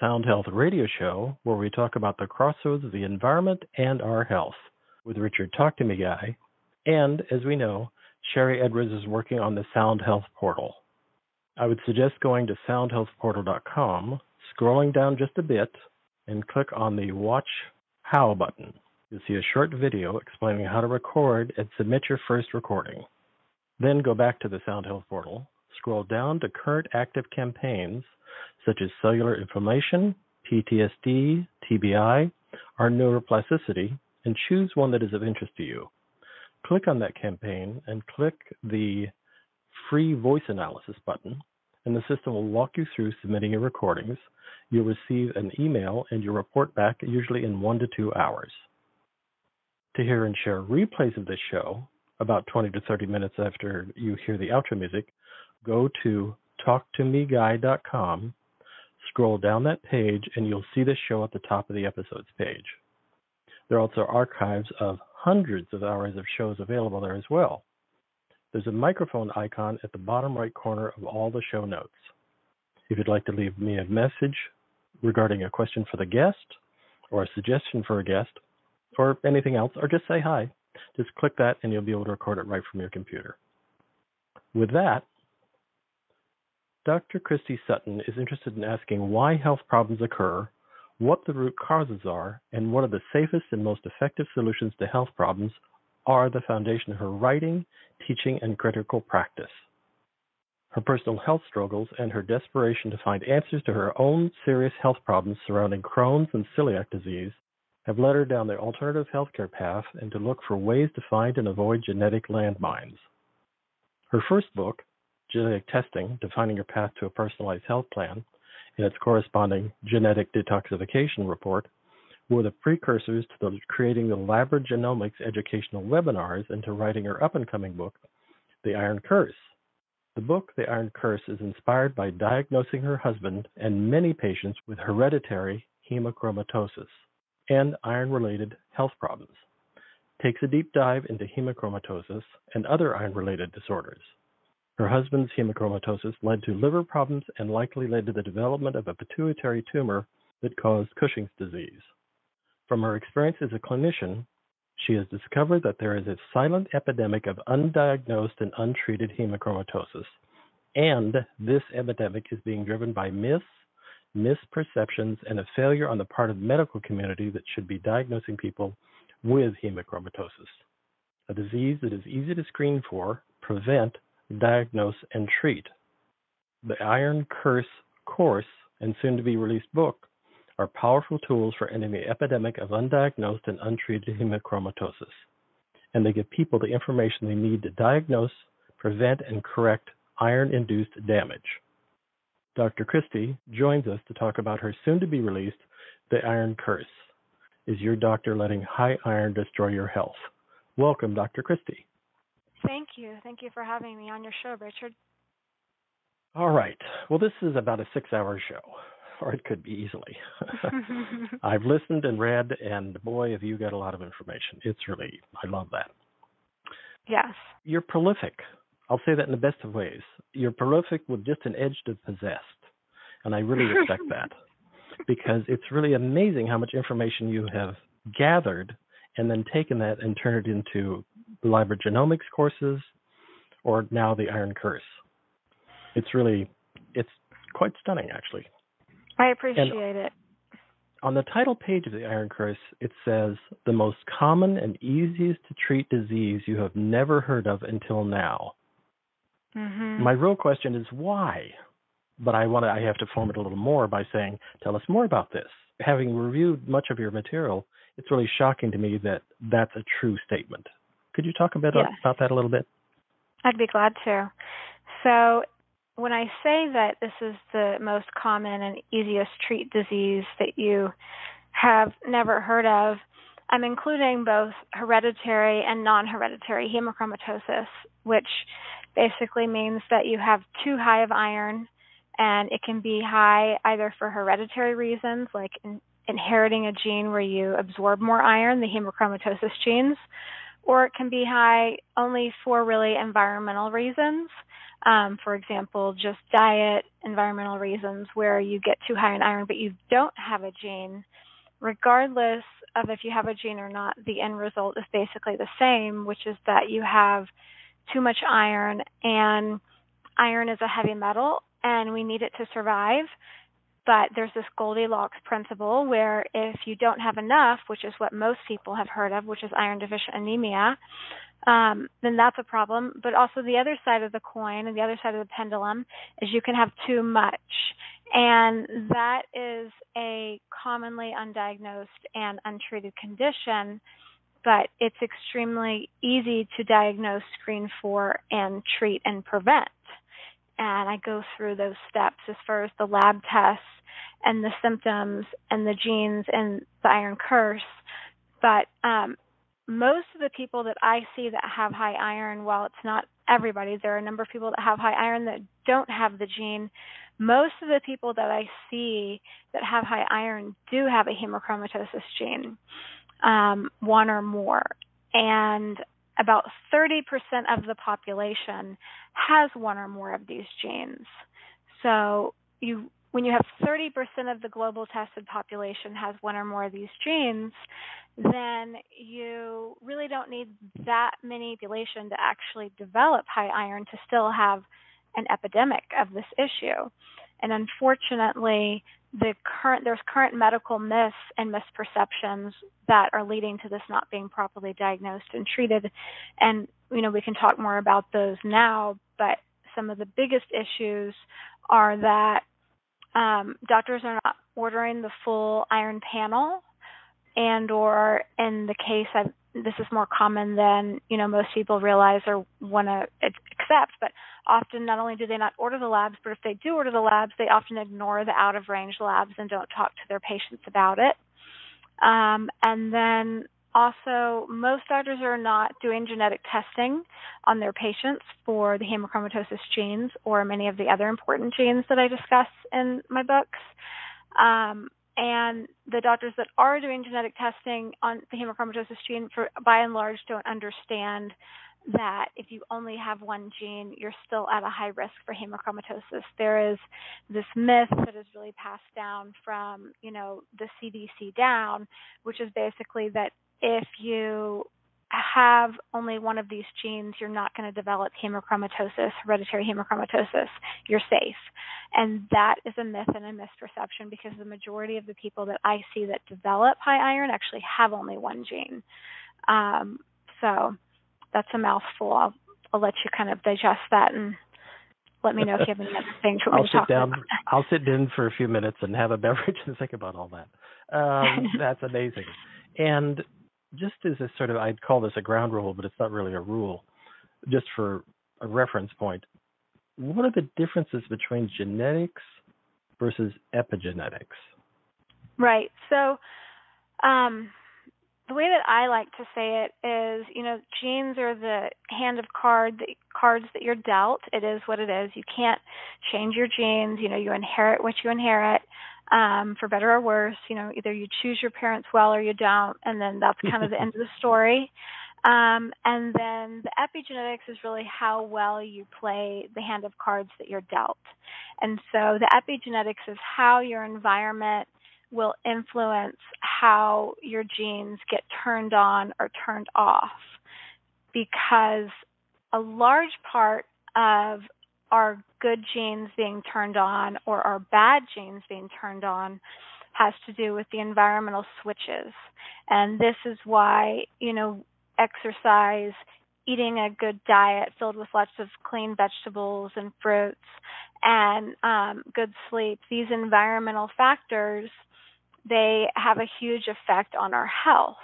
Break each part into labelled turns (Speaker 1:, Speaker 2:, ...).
Speaker 1: Sound Health Radio Show where we talk about the crossroads of the environment and our health with Richard Talk to Me Guy. And as we know, Sharry Edwards is working on the Sound Health Portal. I would suggest going to soundhealthportal.com, scrolling down just a bit, and click on the Watch How button. You'll see a short video explaining how to record and submit your first recording. Then go back to the Sound Health Portal, scroll down to current active campaigns such as cellular inflammation, PTSD, TBI, or neuroplasticity, and choose one that is of interest to you. Click on that campaign and click the free voice analysis button, and the system will walk you through submitting your recordings. You'll receive an email and your report back usually in one to two hours. To hear and share replays of this show, about 20 to 30 minutes after you hear the outro music, go to talktomeguy.com, scroll down that page, and you'll see the show at the top of the episodes page. There are also archives of hundreds of hours of shows available there as well. There's a microphone icon at the bottom right corner of all the show notes. If you'd like to leave me a message regarding a question for the guest, or a suggestion for a guest, or anything else, or just say hi, just click that and you'll be able to record it right from your computer. With that, Dr. Christy Sutton is interested in asking why health problems occur, what the root causes are, and what are the safest and most effective solutions to health problems are the foundation of her writing, teaching, and clinical practice. Her personal health struggles and her desperation to find answers to her own serious health problems surrounding Crohn's and celiac disease have led her down the alternative healthcare path and to look for ways to find and avoid genetic landmines. Her first book, Genetic Testing Defining Your Path to a Personalized Health Plan, and its corresponding Genetic Detoxification Report, were the precursors to the, creating the Labrogenomics educational webinars and to writing her up and coming book, The Iron Curse. The book, The Iron Curse, is inspired by diagnosing her husband and many patients with hereditary hemochromatosis and iron related health problems. Takes a deep dive into hemochromatosis and other iron related disorders. Her husband's hemochromatosis led to liver problems and likely led to the development of a pituitary tumor that caused Cushing's disease. From her experience as a clinician, she has discovered that there is a silent epidemic of undiagnosed and untreated hemochromatosis, and this epidemic is being driven by myths, misperceptions, and a failure on the part of the medical community that should be diagnosing people with hemochromatosis, a disease that is easy to screen for, prevent, diagnose, and treat. The Iron Curse course and soon to be released book are powerful tools for ending the epidemic of undiagnosed and untreated hemochromatosis, and they give people the information they need to diagnose, prevent, and correct iron induced damage. Dr. Christy joins us to talk about her soon to be released The Iron Curse. Is your doctor letting high iron destroy your health? Welcome, Dr. Christy.
Speaker 2: Thank you. Thank you for having me on your show, Richard.
Speaker 1: All right. Well, this is about a six hour show or it could be easily. I've listened and read, and boy, have you got a lot of information. It's really, I love that.
Speaker 2: Yes.
Speaker 1: You're prolific. I'll say that in the best of ways. You're prolific with just an edge to possessed. And I really respect that because it's really amazing how much information you have gathered and then taken that and turned it into the genomics courses or now the Iron Curse. It's really, it's quite stunning actually.
Speaker 2: I appreciate and it.
Speaker 1: On the title page of the Iron Curse, it says the most common and easiest to treat disease you have never heard of until now.
Speaker 2: Mm-hmm.
Speaker 1: My real question is why? But I want to, I have to form it a little more by saying, tell us more about this. Having reviewed much of your material, it's really shocking to me that that's a true statement. Could you talk a bit
Speaker 2: yes.
Speaker 1: about that a little bit?
Speaker 2: I'd be glad to. So, when I say that this is the most common and easiest treat disease that you have never heard of, I'm including both hereditary and non hereditary hemochromatosis, which basically means that you have too high of iron, and it can be high either for hereditary reasons, like in, inheriting a gene where you absorb more iron, the hemochromatosis genes, or it can be high only for really environmental reasons Um, for example, just diet, environmental reasons where you get too high in iron but you don't have a gene, regardless of if you have a gene or not, the end result is basically the same, which is that you have too much iron, and iron is a heavy metal, and we need it to survive. But there's this Goldilocks principle where if you don't have enough, which is what most people have heard of, which is iron deficient anemia, um, then that's a problem. But also the other side of the coin and the other side of the pendulum is you can have too much. And that is a commonly undiagnosed and untreated condition, but it's extremely easy to diagnose, screen for, and treat and prevent. And I go through those steps as far as the lab tests and the symptoms and the genes and the iron curse. But um, most of the people that I see that have high iron, while it's not everybody, there are a number of people that have high iron that don't have the gene. Most of the people that I see that have high iron do have a hemochromatosis gene, um, one or more. And about 30% of the population has one or more of these genes. So you when you have 30% of the global tested population has one or more of these genes, then you really don't need that manipulation to actually develop high iron to still have an epidemic of this issue. And unfortunately, the current there's current medical myths and misperceptions that are leading to this not being properly diagnosed and treated. And you know, we can talk more about those now, but some of the biggest issues are that um, doctors are not ordering the full iron panel and or in the case of this is more common than you know most people realize or want to accept but often not only do they not order the labs but if they do order the labs they often ignore the out of range labs and don't talk to their patients about it um, and then also, most doctors are not doing genetic testing on their patients for the hemochromatosis genes or many of the other important genes that I discuss in my books. Um, and the doctors that are doing genetic testing on the hemochromatosis gene, for, by and large, don't understand that if you only have one gene, you're still at a high risk for hemochromatosis. There is this myth that is really passed down from, you know, the CDC down, which is basically that if you have only one of these genes, you're not going to develop hemochromatosis, hereditary hemochromatosis. You're safe. And that is a myth and a misperception because the majority of the people that I see that develop high iron actually have only one gene. Um, so that's a mouthful. I'll, I'll let you kind of digest that and let me know if you have any other things you want
Speaker 1: I'll
Speaker 2: sit
Speaker 1: down.
Speaker 2: About.
Speaker 1: I'll sit down for a few minutes and have a beverage and think about all that. Um, that's amazing. And just as a sort of, I'd call this a ground rule, but it's not really a rule, just for a reference point. What are the differences between genetics versus epigenetics?
Speaker 2: Right. So, um, the way that I like to say it is, you know, genes are the hand of card the cards that you're dealt. It is what it is. You can't change your genes. You know, you inherit what you inherit um, for better or worse. You know, either you choose your parents well or you don't, and then that's kind of the end of the story. Um, and then the epigenetics is really how well you play the hand of cards that you're dealt. And so the epigenetics is how your environment will influence how your genes get turned on or turned off. Because a large part of our good genes being turned on or our bad genes being turned on has to do with the environmental switches. And this is why, you know, exercise, eating a good diet filled with lots of clean vegetables and fruits, and um, good sleep, these environmental factors, they have a huge effect on our health.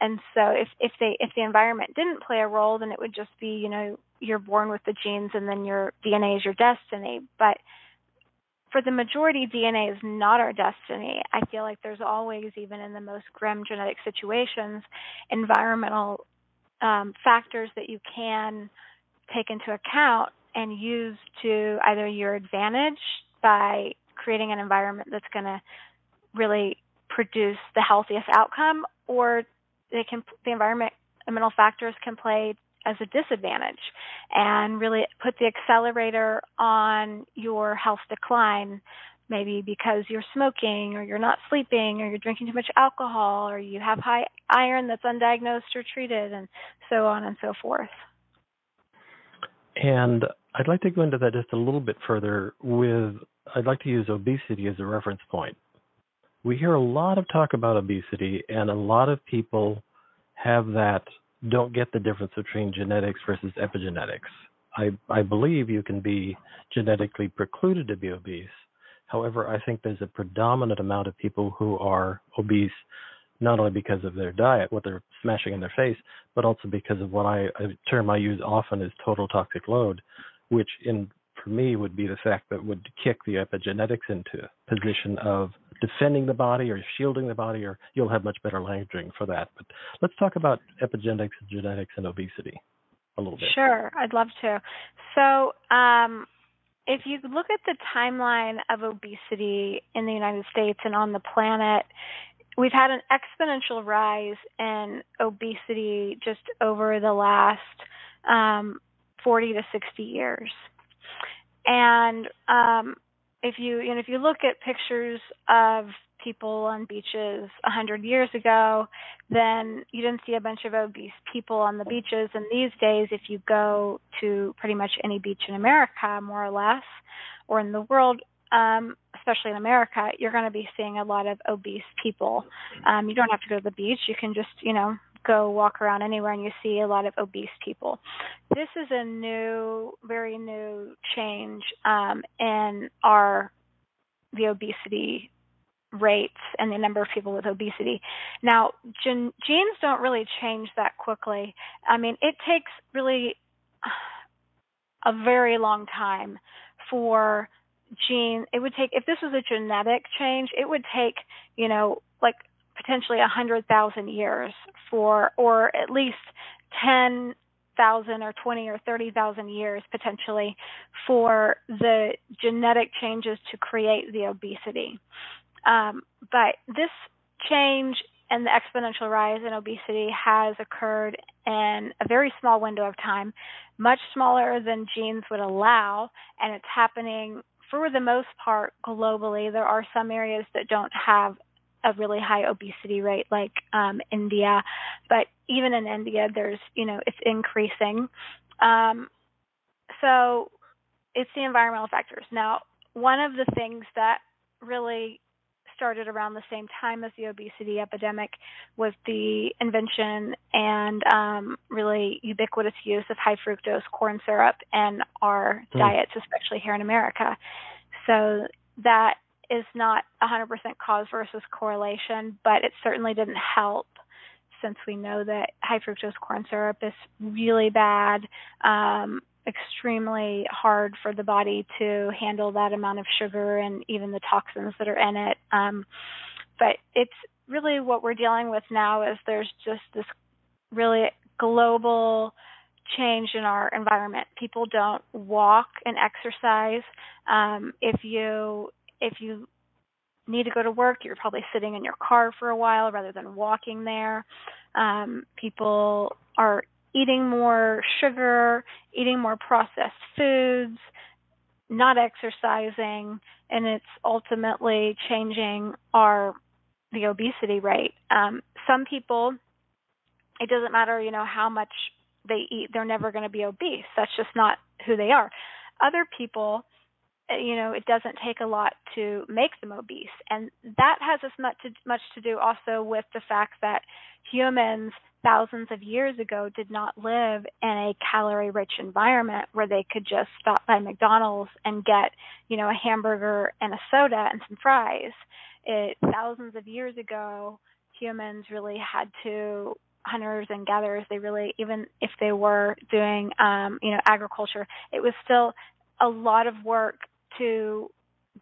Speaker 2: And so if, if they if the environment didn't play a role, then it would just be, you know, you're born with the genes and then your DNA is your destiny. But for the majority, DNA is not our destiny. I feel like there's always, even in the most grim genetic situations, environmental um, factors that you can take into account and use to either your advantage by creating an environment that's going to really produce the healthiest outcome, or they can the environmental factors can play as a disadvantage and really put the accelerator on your health decline maybe because you're smoking or you're not sleeping or you're drinking too much alcohol or you have high iron that's undiagnosed or treated and so on and so forth.
Speaker 1: And I'd like to go into that just a little bit further with I'd like to use obesity as a reference point. We hear a lot of talk about obesity and a lot of people have that don't get the difference between genetics versus epigenetics. I, I believe you can be genetically precluded to be obese. However, I think there's a predominant amount of people who are obese not only because of their diet, what they're smashing in their face, but also because of what I a term I use often is total toxic load, which in for me would be the fact that would kick the epigenetics into a position of defending the body or shielding the body, or you'll have much better languaging for that. But let's talk about epigenetics, genetics, and obesity a little bit.
Speaker 2: Sure, I'd love to. So, um, if you look at the timeline of obesity in the United States and on the planet, we've had an exponential rise in obesity just over the last um, 40 to 60 years. And um, if you, you know, if you look at pictures of people on beaches a hundred years ago, then you didn't see a bunch of obese people on the beaches. And these days, if you go to pretty much any beach in America, more or less, or in the world, um, especially in America, you're going to be seeing a lot of obese people. Um, you don't have to go to the beach. You can just, you know, go walk around anywhere and you see a lot of obese people. This is a new, very new change um, in our the obesity rates and the number of people with obesity. Now, gen- genes don't really change that quickly. I mean, it takes really a very long time for gene it would take if this was a genetic change it would take you know like potentially a hundred thousand years for or at least ten thousand or twenty or thirty thousand years potentially for the genetic changes to create the obesity. Um, but this change and the exponential rise in obesity has occurred in a very small window of time, much smaller than genes would allow, and it's happening for the most part globally, there are some areas that don't have a really high obesity rate, like um, India. But even in India, there's you know it's increasing. Um, so it's the environmental factors. Now, one of the things that really started around the same time as the obesity epidemic was the invention and um, really ubiquitous use of high fructose corn syrup in our mm. diets, especially here in America. So that is not 100% cause versus correlation, but it certainly didn't help since we know that high fructose corn syrup is really bad. Um, extremely hard for the body to handle that amount of sugar and even the toxins that are in it. Um, but it's really what we're dealing with now is there's just this really global change in our environment. People don't walk and exercise. Um, if you if you need to go to work, you're probably sitting in your car for a while rather than walking there. Um, people are eating more sugar, eating more processed foods, not exercising, and it's ultimately changing our the obesity rate. Um, some people, it doesn't matter, you know, how much they eat, they're never going to be obese. That's just not who they are. Other people, you know, it doesn't take a lot to make them obese, and that has as much to, much to do also with the fact that humans thousands of years ago did not live in a calorie rich environment where they could just stop by McDonald's and get, you know, a hamburger and a soda and some fries. It thousands of years ago humans really had to hunters and gatherers they really even if they were doing um you know agriculture it was still a lot of work to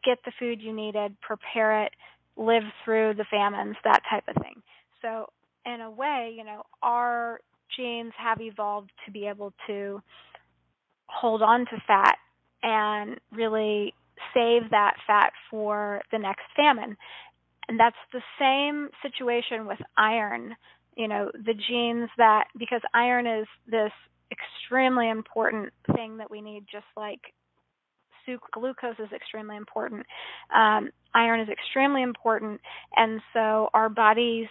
Speaker 2: get the food you needed prepare it live through the famines that type of thing so in a way, you know, our genes have evolved to be able to hold on to fat and really save that fat for the next famine. And that's the same situation with iron. You know, the genes that, because iron is this extremely important thing that we need, just like glucose is extremely important. Um, iron is extremely important, and so our bodies.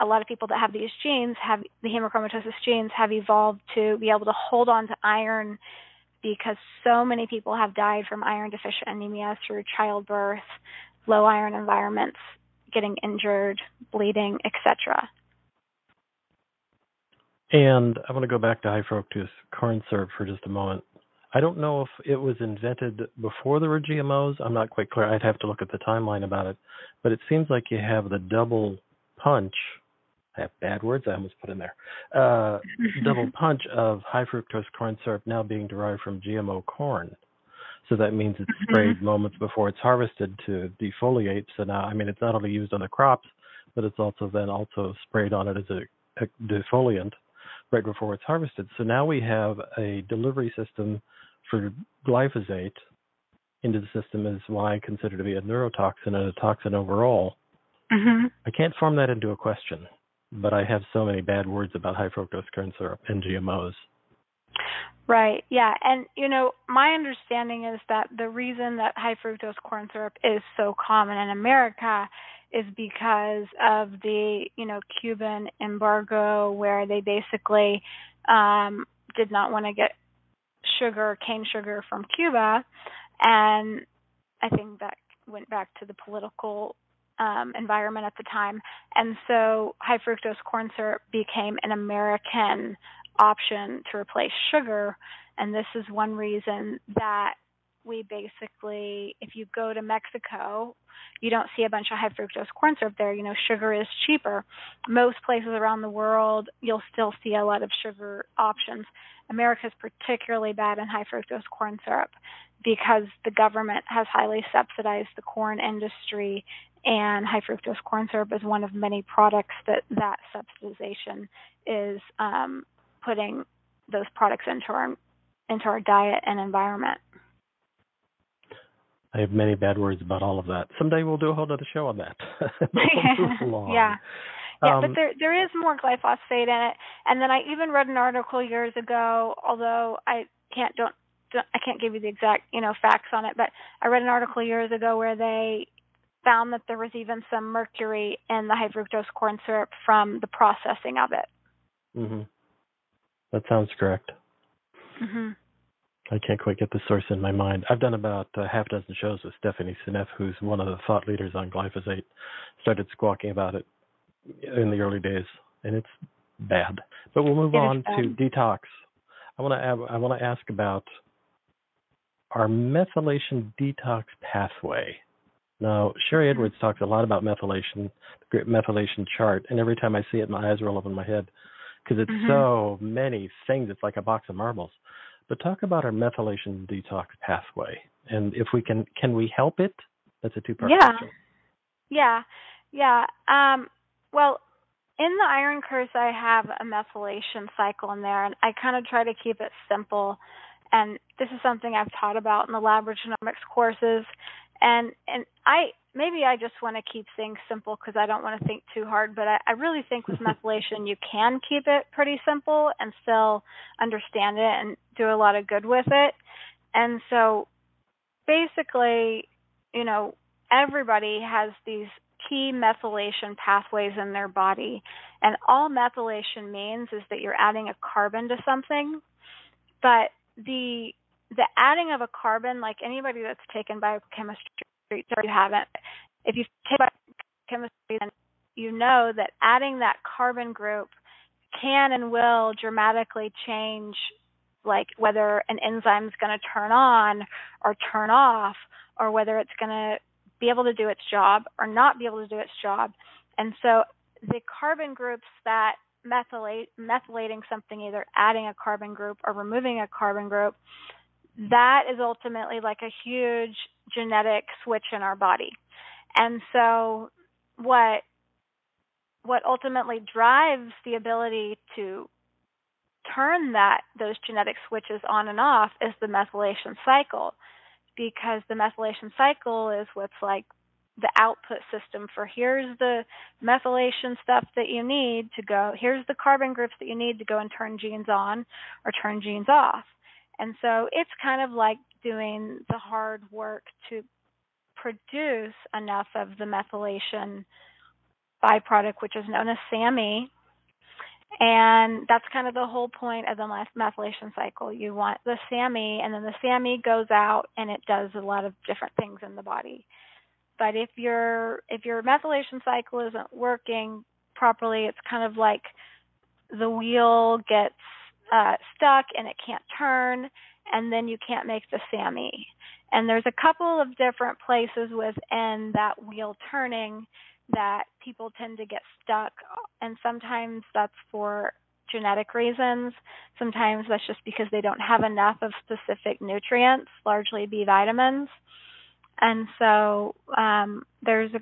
Speaker 2: A lot of people that have these genes have the hemochromatosis genes have evolved to be able to hold on to iron because so many people have died from iron deficient anemia through childbirth, low iron environments, getting injured, bleeding, etc.
Speaker 1: And I want to go back to high fructose corn syrup for just a moment. I don't know if it was invented before there were GMOs. I'm not quite clear. I'd have to look at the timeline about it. But it seems like you have the double punch. I have bad words I almost put in there. Uh, double punch of high fructose corn syrup now being derived from GMO corn. So that means it's mm-hmm. sprayed moments before it's harvested to defoliate. So now, I mean, it's not only used on the crops, but it's also then also sprayed on it as a, a defoliant right before it's harvested. So now we have a delivery system for glyphosate into the system is why I consider to be a neurotoxin and a toxin overall. Mm-hmm. I can't form that into a question, but I have so many bad words about high fructose corn syrup and GMOs.
Speaker 2: Right. Yeah. And you know, my understanding is that the reason that high fructose corn syrup is so common in America is because of the you know Cuban embargo, where they basically um, did not want to get sugar, cane sugar from Cuba, and I think that went back to the political um, environment at the time, and so high fructose corn syrup became an American option to replace sugar, and this is one reason that we basically, if you go to Mexico, you don't see a bunch of high fructose corn syrup there. You know, sugar is cheaper. Most places around the world, you'll still see a lot of sugar options. America is particularly bad in high fructose corn syrup because the government has highly subsidized the corn industry and high fructose corn syrup is one of many products that that subsidization is um, putting those products into our into our diet and environment.
Speaker 1: I have many bad words about all of that. Someday we'll do a whole other show on that.
Speaker 2: we'll yeah. Yeah, um, but there there is more glyphosate in it. And then I even read an article years ago, although I can't don't, don't I can't give you the exact, you know, facts on it, but I read an article years ago where they found that there was even some mercury in the high fructose corn syrup from the processing of it.
Speaker 1: Mhm. That sounds correct. Mhm. I can't quite get the source in my mind. I've done about a half dozen shows with Stephanie Seneff, who's one of the thought leaders on glyphosate. Started squawking about it in the early days, and it's bad. But we'll move on to detox. I want to I want to ask about our methylation detox pathway. Now, Sharry mm-hmm. Edwards talks a lot about methylation, the great methylation chart, and every time I see it, my eyes roll up in my head because it's mm-hmm. so many things. It's like a box of marbles. But talk about our methylation detox pathway, and if we can, can we help it? That's a two-part
Speaker 2: yeah.
Speaker 1: question.
Speaker 2: Yeah, yeah. Um, well, in the iron curse, I have a methylation cycle in there, and I kind of try to keep it simple. And this is something I've taught about in the laboratory courses. And and I maybe I just want to keep things simple because I don't want to think too hard. But I, I really think with methylation, you can keep it pretty simple and still understand it and do a lot of good with it. And so, basically, you know, everybody has these key methylation pathways in their body. And all methylation means is that you're adding a carbon to something. But the the adding of a carbon, like anybody that's taken biochemistry, or you haven't, if you've taken biochemistry, then you know that adding that carbon group can and will dramatically change like whether an enzyme is going to turn on or turn off or whether it's going to be able to do its job or not be able to do its job. And so the carbon groups that methylate methylating something, either adding a carbon group or removing a carbon group, that is ultimately like a huge genetic switch in our body. And so what what ultimately drives the ability to turn that those genetic switches on and off is the methylation cycle because the methylation cycle is what's like the output system for here's the methylation stuff that you need to go, here's the carbon groups that you need to go and turn genes on or turn genes off. And so it's kind of like doing the hard work to produce enough of the methylation byproduct, which is known as SAMe. And that's kind of the whole point of the methylation cycle. You want the SAMe, and then the SAMe goes out and it does a lot of different things in the body. But if your if your methylation cycle isn't working properly, it's kind of like the wheel gets uh, stuck and it can't turn, and then you can't make the SAMe. And there's a couple of different places within that wheel turning that people tend to get stuck, and sometimes that's for genetic reasons. Sometimes that's just because they don't have enough of specific nutrients, largely B vitamins. And so um, there's a,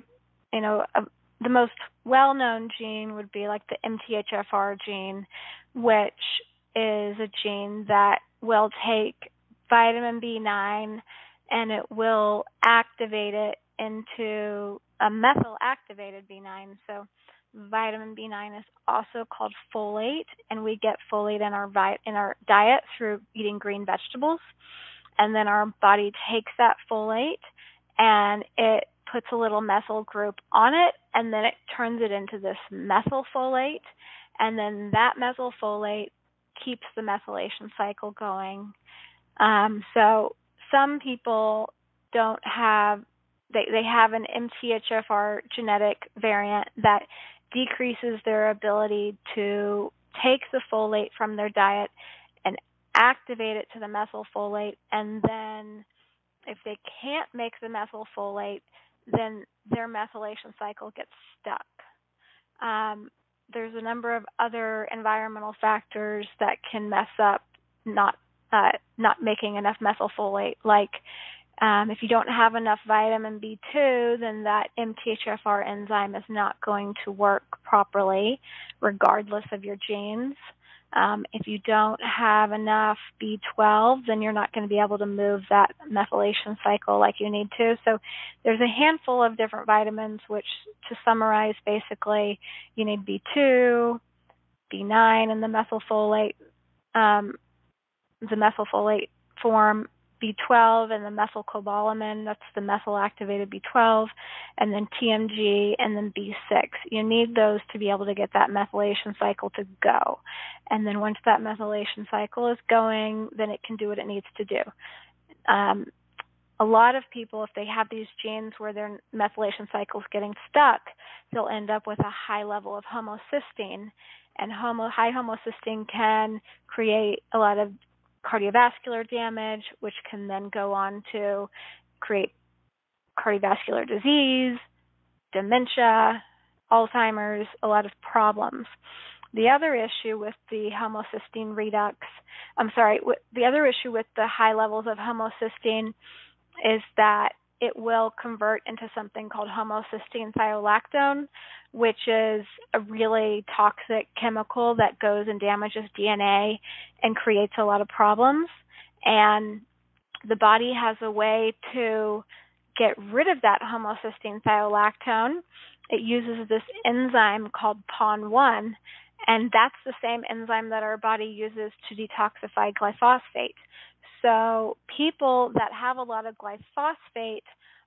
Speaker 2: you know, a, the most well-known gene would be like the MTHFR gene, which is a gene that will take vitamin B9 and it will activate it into a methyl activated B9. So vitamin B9 is also called folate, and we get folate in our vi- in our diet through eating green vegetables. And then our body takes that folate and it puts a little methyl group on it, and then it turns it into this methylfolate, and then that methylfolate keeps the methylation cycle going. Um, so some people don't have they, they have an MTHFR genetic variant that decreases their ability to take the folate from their diet and activate it to the methylfolate and then if they can't make the methylfolate then their methylation cycle gets stuck um, there's a number of other environmental factors that can mess up not uh, not making enough methylfolate like um, if you don't have enough vitamin B2, then that MTHFR enzyme is not going to work properly, regardless of your genes. Um, if you don't have enough B12, then you're not going to be able to move that methylation cycle like you need to. So there's a handful of different vitamins, which, to summarize, basically, you need B2, B9, and the methylfolate, um, the methylfolate form, B12 and the methylcobalamin, that's the methyl activated B12, and then TMG and then B6. You need those to be able to get that methylation cycle to go. And then once that methylation cycle is going, then it can do what it needs to do. Um, a lot of people, if they have these genes where their methylation cycle is getting stuck, they'll end up with a high level of homocysteine. And homo, high homocysteine can create a lot of cardiovascular damage, which can then go on to create cardiovascular disease, dementia, Alzheimer's, a lot of problems. The other issue with the homocysteine redox, I'm sorry, the other issue with the high levels of homocysteine is that it will convert into something called homocysteine thiolactone, which is a really toxic chemical that goes and damages DNA and creates a lot of problems. And the body has a way to get rid of that homocysteine thiolactone. It uses this enzyme called PON1, and that's the same enzyme that our body uses to detoxify glyphosate. So people that have a lot of glyphosate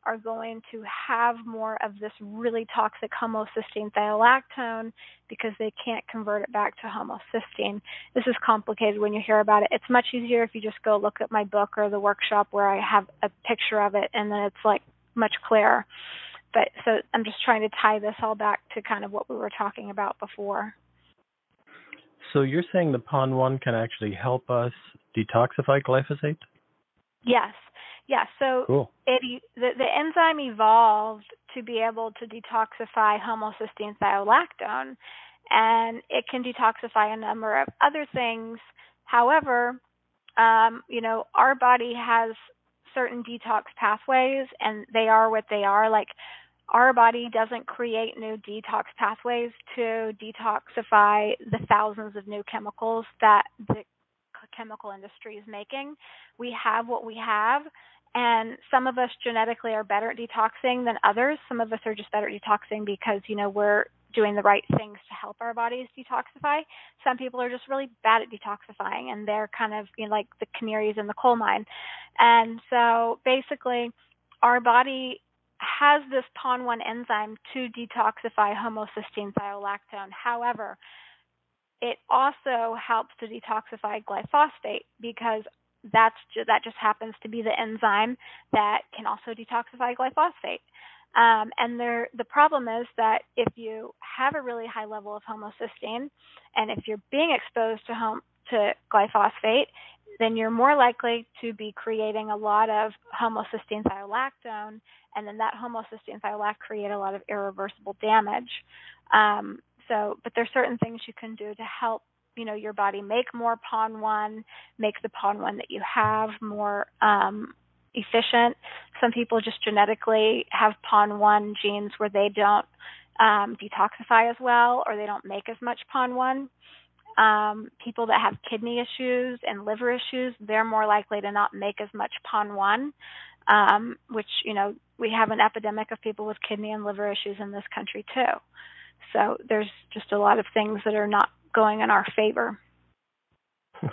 Speaker 2: are going to have more of this really toxic homocysteine thiolactone because they can't convert it back to homocysteine. This is complicated when you hear about it. It's much easier if you just go look at my book or the workshop where I have a picture of it and then it's like much clearer. But so I'm just trying to tie this all back to kind of what we were talking about before.
Speaker 1: So you're saying the PON1 can actually help us detoxify glyphosate?
Speaker 2: Yes. Yeah, so
Speaker 1: cool.
Speaker 2: it the, the enzyme evolved to be able to detoxify homocysteine thiolactone, and it can detoxify a number of other things. However, um, you know, our body has certain detox pathways, and they are what they are. Like our body doesn't create new detox pathways to detoxify the thousands of new chemicals that the chemical industry is making. We have what we have, and some of us genetically are better at detoxing than others. Some of us are just better at detoxing because, you know, we're doing the right things to help our bodies detoxify. Some people are just really bad at detoxifying and they're kind of you know, like the canaries in the coal mine. And so basically, our body has this PON1 enzyme to detoxify homocysteine thiolactone. However, it also helps to detoxify glyphosate because that's that just happens to be the enzyme that can also detoxify glyphosate. Um, and there, the problem is that if you have a really high level of homocysteine, and if you're being exposed to to glyphosate, then you're more likely to be creating a lot of homocysteine thiolactone, and then that homocysteine thiolactone create a lot of irreversible damage. Um, so, but there's certain things you can do to help you know your body make more PON1, make the PON1 that you have more um, efficient. Some people just genetically have PON1 genes where they don't um, detoxify as well, or they don't make as much PON1. Um, people that have kidney issues and liver issues, they're more likely to not make as much PON1, um, which, you know, we have an epidemic of people with kidney and liver issues in this country too. So there's just a lot of things that are not going in our favor.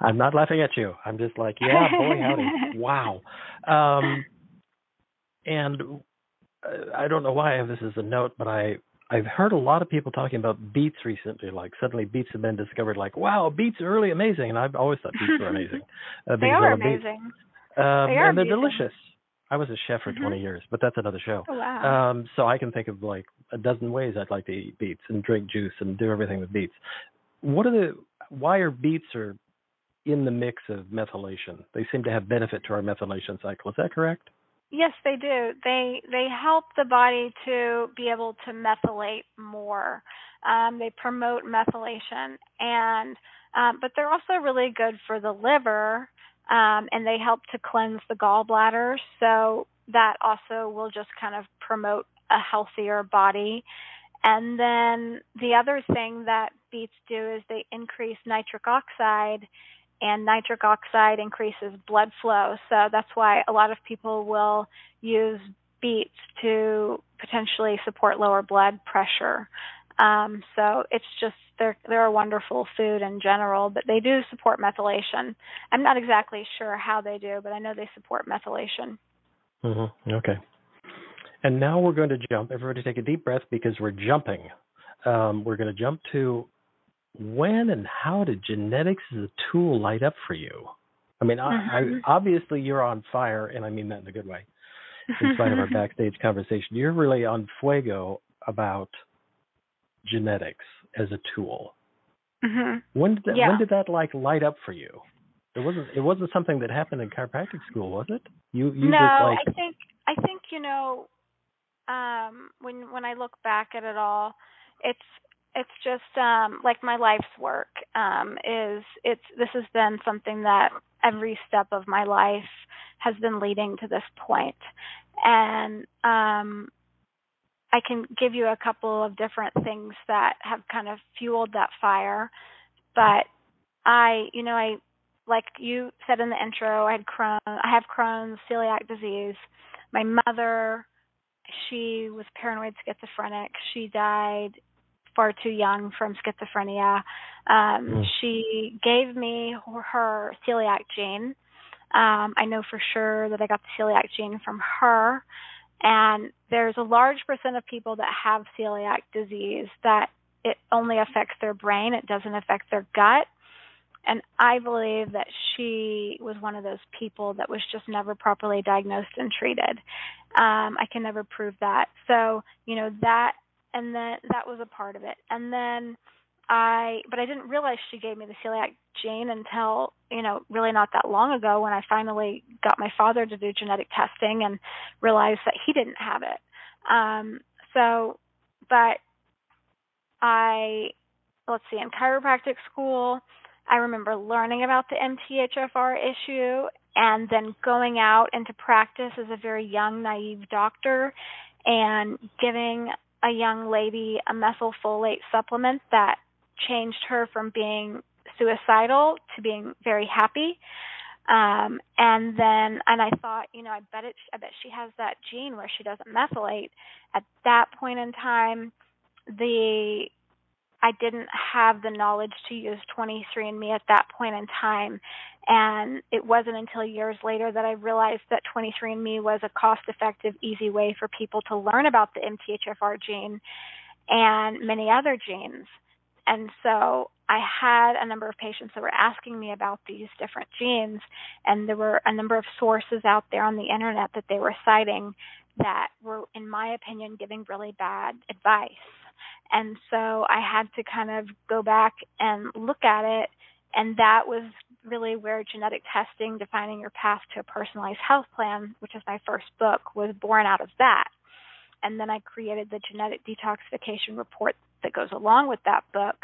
Speaker 1: I'm not laughing at you. I'm just like, yeah, boy, howdy, wow. Um, and uh, I don't know why I have this as a note, but I I've heard a lot of people talking about beets recently. Like suddenly beets have been discovered. Like wow, beets are really amazing, and I've always thought beets were amazing.
Speaker 2: Uh, they are amazing.
Speaker 1: Um,
Speaker 2: they are
Speaker 1: and they're
Speaker 2: amazing.
Speaker 1: delicious. I was a chef for
Speaker 2: Mm-hmm.
Speaker 1: 20 years, but that's another show.
Speaker 2: Oh, wow.
Speaker 1: Um, so I can think of like a dozen ways I'd like to eat beets and drink juice and do everything with beets. What are the why are beets are in the mix of methylation? They seem to have benefit to our methylation cycle. Is that correct?
Speaker 2: Yes, they do. They they help the body to be able to methylate more. Um, they promote methylation, and um, but they're also really good for the liver, um, and they help to cleanse the gallbladder. So that also will just kind of promote a healthier body. And then the other thing that beets do is they increase nitric oxide and nitric oxide increases blood flow. So that's why a lot of people will use beets to potentially support lower blood pressure. Um, so it's just they're they're a wonderful food in general, but they do support methylation. I'm not exactly sure how they do, but I know they support methylation.
Speaker 1: Mm-hmm. Okay. And now we're going to jump. Everybody, take a deep breath because we're jumping. Um, we're going to jump to when and how did genetics as a tool light up for you? I mean,
Speaker 2: Mhm.
Speaker 1: I, I, obviously you're on fire, and I mean that in a good way. In spite of our backstage conversation, you're really on fuego about genetics as a tool.
Speaker 2: hmm
Speaker 1: When did that,
Speaker 2: Yeah.
Speaker 1: when did that like light up for you? It wasn't it wasn't something that happened in chiropractic school, was it? You you
Speaker 2: no,
Speaker 1: just like
Speaker 2: I think I think you know um when when I look back at it all, it's it's just um like my life's work um is it's this has been something that every step of my life has been leading to this point. And um I can give you a couple of different things that have kind of fueled that fire, but I, you know, I like you said in the intro, I had Crohn, I have Crohn's celiac disease. My mother, she was paranoid schizophrenic. She died far too young from schizophrenia. Um,
Speaker 1: Mm.
Speaker 2: She gave me her, her celiac gene. Um, I know for sure that I got the celiac gene from her. And there's a large percent of people that have celiac disease that it only affects their brain, it doesn't affect their gut. And I believe that she was one of those people that was just never properly diagnosed and treated. Um, I can never prove that. So, you know, that and then that was a part of it. And then I but I didn't realize she gave me the celiac gene until, you know, really not that long ago when I finally got my father to do genetic testing and realized that he didn't have it. Um so but I let's see, in chiropractic school, I remember learning about the MTHFR issue and then going out into practice as a very young, naive doctor and giving a young lady a methylfolate supplement that changed her from being suicidal to being very happy. Um, and then, and I thought, you know, I bet it, I bet she has that gene where she doesn't methylate. At that point in time, the I didn't have the knowledge to use 23andMe at that point in time. And it wasn't until years later that I realized that 23andMe was a cost effective, easy way for people to learn about the MTHFR gene and many other genes. And so I had a number of patients that were asking me about these different genes, and there were a number of sources out there on the internet that they were citing that were, in my opinion, giving really bad advice. And so I had to kind of go back and look at it, and that was really where genetic testing, defining your path to a personalized health plan, which is my first book, was born out of that. And then I created the genetic detoxification report that goes along with that book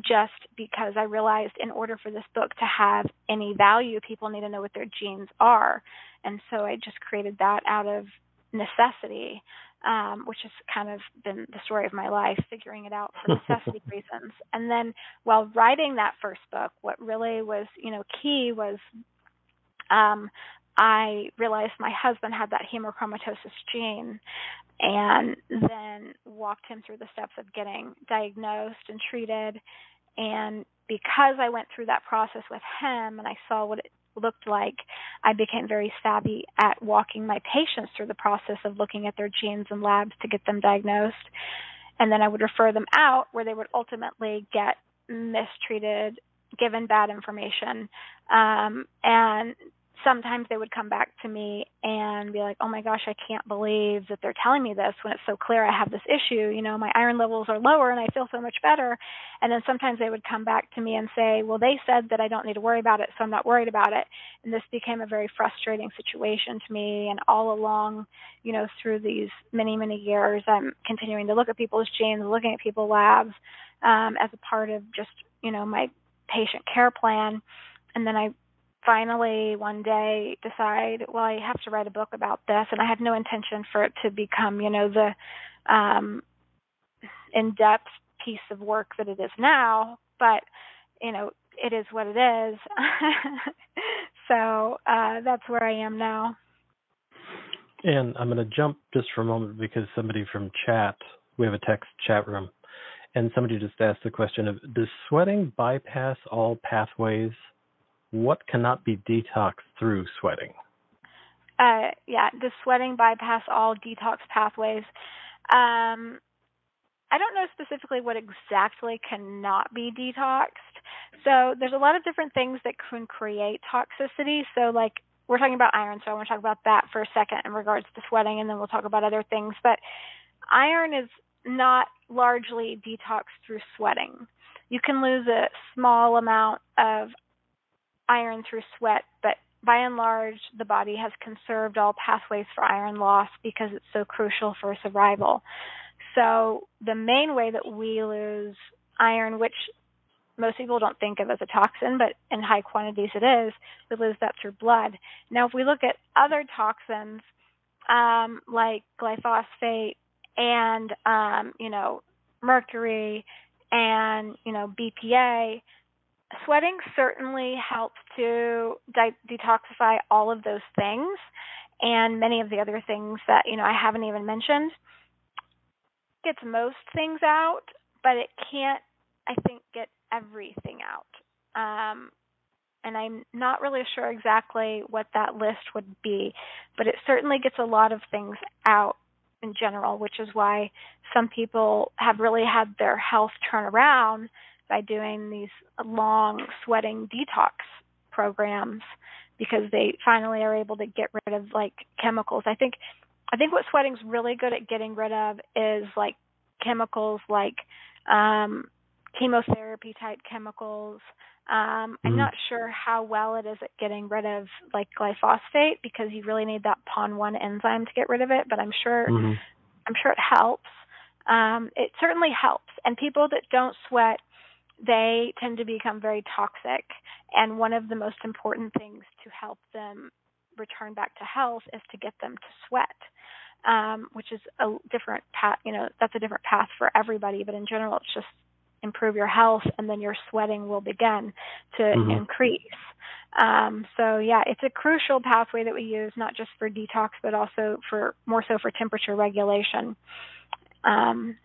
Speaker 2: just because I realized in order for this book to have any value, people need to know what their genes are. And so I just created that out of necessity, um, which has kind of been the story of my life, figuring it out for necessity reasons. And then while writing that first book, what really was, you know, key was um, I realized my husband had that hemochromatosis gene and then walked him through the steps of getting diagnosed and treated. And because I went through that process with him and I saw what it looked like, I became very savvy at walking my patients through the process of looking at their genes and labs to get them diagnosed. And then I would refer them out where they would ultimately get mistreated, given bad information, um, and sometimes they would come back to me and be like, "Oh my gosh, I can't believe that they're telling me this when it's so clear I have this issue. You know, my iron levels are lower and I feel so much better." And then sometimes they would come back to me and say, "Well, they said that I don't need to worry about it, so I'm not worried about it." And this became a very frustrating situation to me and all along, you know, through these many, many years, I'm continuing to look at people's genes, looking at people's labs um as a part of just, you know, my patient care plan. And then I finally one day decide, well, I have to write a book about this, and I had no intention for it to become, you know, the um, in-depth piece of work that it is now. But you know, it is what it is. so uh, that's where I am now.
Speaker 1: And I'm going to jump just for a moment because somebody from chat, we have a text chat room, and somebody just asked the question of Does sweating bypass all pathways what cannot be detoxed through sweating?
Speaker 2: Uh, yeah, does sweating bypass all detox pathways? Um, I don't know specifically what exactly cannot be detoxed. So there's a lot of different things that can create toxicity. So like we're talking about iron, so I want to talk about that for a second in regards to sweating, and then we'll talk about other things. But iron is not largely detoxed through sweating. You can lose a small amount of iron through sweat, but by and large, the body has conserved all pathways for iron loss because it's so crucial for survival. So, the main way that we lose iron, which most people don't think of as a toxin, but in high quantities it is, we lose that through blood. Now, if we look at other toxins um, like glyphosate and, um, you know, mercury and, you know, BPA, sweating certainly helps to de- detoxify all of those things and many of the other things that you know I haven't even mentioned. Gets most things out, but it can't, I think, get everything out. Um, and I'm not really sure exactly what that list would be, but it certainly gets a lot of things out in general, which is why some people have really had their health turn around by doing these long sweating detox programs because they finally are able to get rid of like chemicals. I think I think what sweating's really good at getting rid of is like chemicals like um chemotherapy type chemicals. Um, I'm mm-hmm. not sure how well it is at getting rid of like glyphosate because you really need that PON1 enzyme to get rid of it, but I'm sure mm-hmm. I'm sure it helps. Um, it certainly helps. And people that don't sweat they tend to become very toxic. And one of the most important things to help them return back to health is to get them to sweat, um, which is a different path. You know, that's a different path for everybody. But in general, it's just improve your health, and then your sweating will begin to mm-hmm. increase. Um, so yeah, it's a crucial pathway that we use not just for detox, but also for more so for temperature regulation. Um,